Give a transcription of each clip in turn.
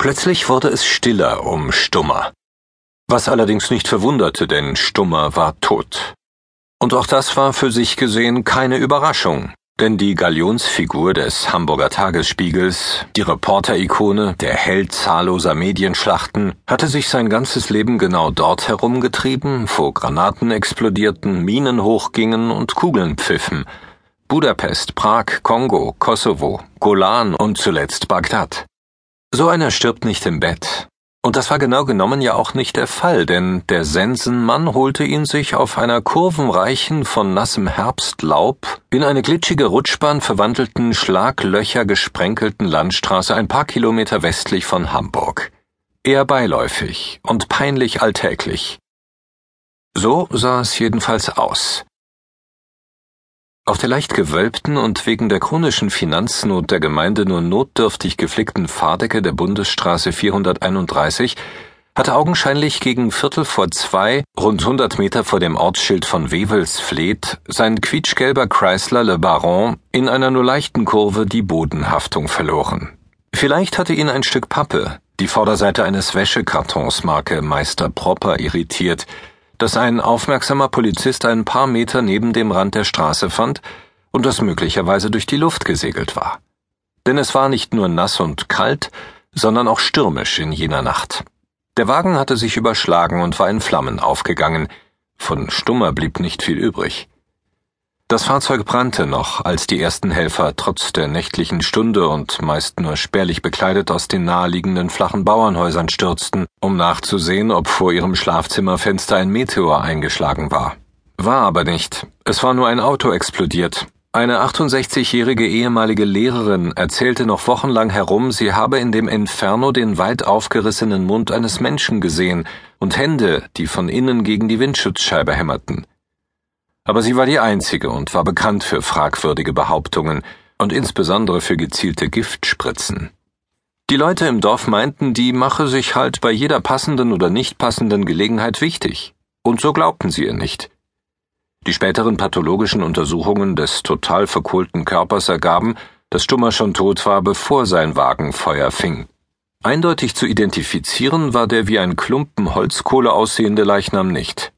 Plötzlich wurde es stiller um Stummer. Was allerdings nicht verwunderte, denn Stummer war tot. Und auch das war für sich gesehen keine Überraschung, denn die Galionsfigur des Hamburger Tagesspiegels, die Reporterikone, der Held zahlloser Medienschlachten, hatte sich sein ganzes Leben genau dort herumgetrieben, wo Granaten explodierten, Minen hochgingen und Kugeln pfiffen. Budapest, Prag, Kongo, Kosovo, Golan und zuletzt Bagdad. So einer stirbt nicht im Bett. Und das war genau genommen ja auch nicht der Fall, denn der Sensenmann holte ihn sich auf einer kurvenreichen, von nassem Herbstlaub in eine glitschige Rutschbahn verwandelten, Schlaglöcher gesprenkelten Landstraße ein paar Kilometer westlich von Hamburg. Eher beiläufig und peinlich alltäglich. So sah es jedenfalls aus. Auf der leicht gewölbten und wegen der chronischen Finanznot der Gemeinde nur notdürftig geflickten Fahrdecke der Bundesstraße 431 hatte augenscheinlich gegen Viertel vor zwei, rund 100 Meter vor dem Ortsschild von Wewelsfleet, sein quietschgelber Chrysler Le Baron in einer nur leichten Kurve die Bodenhaftung verloren. Vielleicht hatte ihn ein Stück Pappe, die Vorderseite eines Wäschekartons Marke Meister Propper irritiert, das ein aufmerksamer Polizist ein paar Meter neben dem Rand der Straße fand und das möglicherweise durch die Luft gesegelt war. Denn es war nicht nur nass und kalt, sondern auch stürmisch in jener Nacht. Der Wagen hatte sich überschlagen und war in Flammen aufgegangen, von Stummer blieb nicht viel übrig. Das Fahrzeug brannte noch, als die ersten Helfer trotz der nächtlichen Stunde und meist nur spärlich bekleidet aus den naheliegenden flachen Bauernhäusern stürzten, um nachzusehen, ob vor ihrem Schlafzimmerfenster ein Meteor eingeschlagen war. War aber nicht. Es war nur ein Auto explodiert. Eine 68-jährige ehemalige Lehrerin erzählte noch wochenlang herum, sie habe in dem Inferno den weit aufgerissenen Mund eines Menschen gesehen und Hände, die von innen gegen die Windschutzscheibe hämmerten aber sie war die einzige und war bekannt für fragwürdige Behauptungen und insbesondere für gezielte Giftspritzen. Die Leute im Dorf meinten, die mache sich halt bei jeder passenden oder nicht passenden Gelegenheit wichtig, und so glaubten sie ihr nicht. Die späteren pathologischen Untersuchungen des total verkohlten Körpers ergaben, dass Stummer schon tot war, bevor sein Wagen Feuer fing. Eindeutig zu identifizieren war der wie ein Klumpen Holzkohle aussehende Leichnam nicht.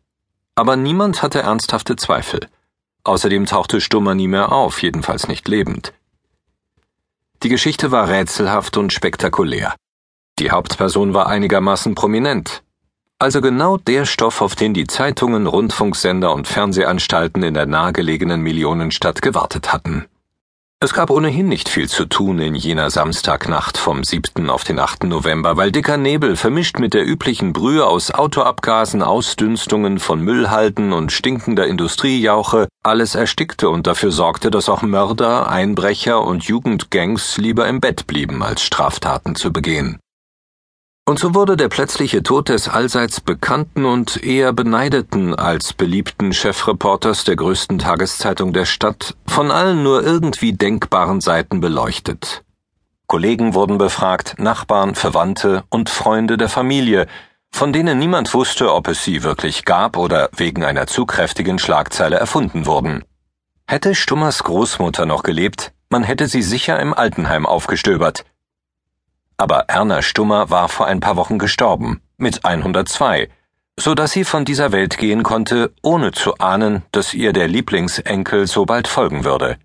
Aber niemand hatte ernsthafte Zweifel. Außerdem tauchte Stummer nie mehr auf, jedenfalls nicht lebend. Die Geschichte war rätselhaft und spektakulär. Die Hauptperson war einigermaßen prominent. Also genau der Stoff, auf den die Zeitungen, Rundfunksender und Fernsehanstalten in der nahegelegenen Millionenstadt gewartet hatten. Es gab ohnehin nicht viel zu tun in jener Samstagnacht vom 7. auf den 8. November, weil dicker Nebel vermischt mit der üblichen Brühe aus Autoabgasen, Ausdünstungen von Müllhalden und stinkender Industriejauche alles erstickte und dafür sorgte, dass auch Mörder, Einbrecher und Jugendgangs lieber im Bett blieben, als Straftaten zu begehen. Und so wurde der plötzliche Tod des allseits bekannten und eher beneideten als beliebten Chefreporters der größten Tageszeitung der Stadt von allen nur irgendwie denkbaren Seiten beleuchtet. Kollegen wurden befragt, Nachbarn, Verwandte und Freunde der Familie, von denen niemand wusste, ob es sie wirklich gab oder wegen einer zu kräftigen Schlagzeile erfunden wurden. Hätte Stummers Großmutter noch gelebt, man hätte sie sicher im Altenheim aufgestöbert, aber Erna Stummer war vor ein paar Wochen gestorben, mit 102, so dass sie von dieser Welt gehen konnte, ohne zu ahnen, dass ihr der Lieblingsenkel so bald folgen würde.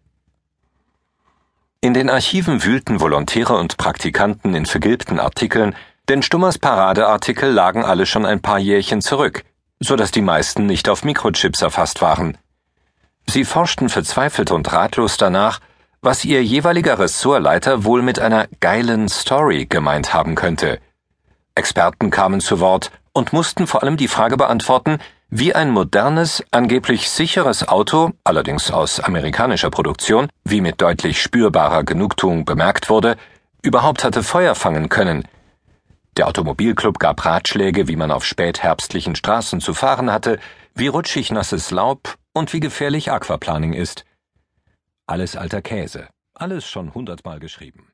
In den Archiven wühlten Volontäre und Praktikanten in vergilbten Artikeln, denn Stummers Paradeartikel lagen alle schon ein paar Jährchen zurück, so dass die meisten nicht auf Mikrochips erfasst waren. Sie forschten verzweifelt und ratlos danach, was ihr jeweiliger Ressortleiter wohl mit einer geilen Story gemeint haben könnte. Experten kamen zu Wort und mussten vor allem die Frage beantworten, wie ein modernes, angeblich sicheres Auto, allerdings aus amerikanischer Produktion, wie mit deutlich spürbarer Genugtuung bemerkt wurde, überhaupt hatte Feuer fangen können. Der Automobilclub gab Ratschläge, wie man auf spätherbstlichen Straßen zu fahren hatte, wie rutschig nasses Laub und wie gefährlich Aquaplaning ist. Alles alter Käse, alles schon hundertmal geschrieben.